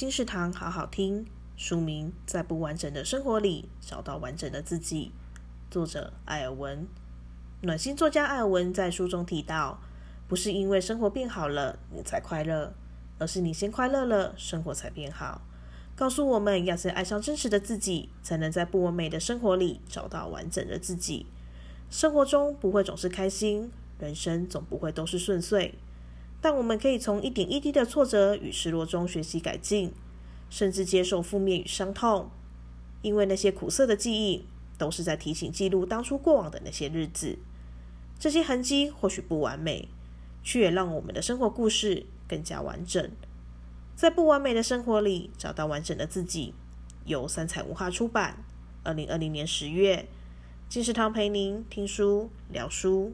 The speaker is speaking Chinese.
金石堂好好听，书名在不完整的生活里找到完整的自己。作者艾尔文，暖心作家艾尔文在书中提到，不是因为生活变好了你才快乐，而是你先快乐了，生活才变好。告诉我们要先爱上真实的自己，才能在不完美的生活里找到完整的自己。生活中不会总是开心，人生总不会都是顺遂。但我们可以从一点一滴的挫折与失落中学习改进，甚至接受负面与伤痛，因为那些苦涩的记忆都是在提醒记录当初过往的那些日子。这些痕迹或许不完美，却也让我们的生活故事更加完整。在不完美的生活里找到完整的自己，由三彩文化出版，二零二零年十月。金石堂陪您听书聊书。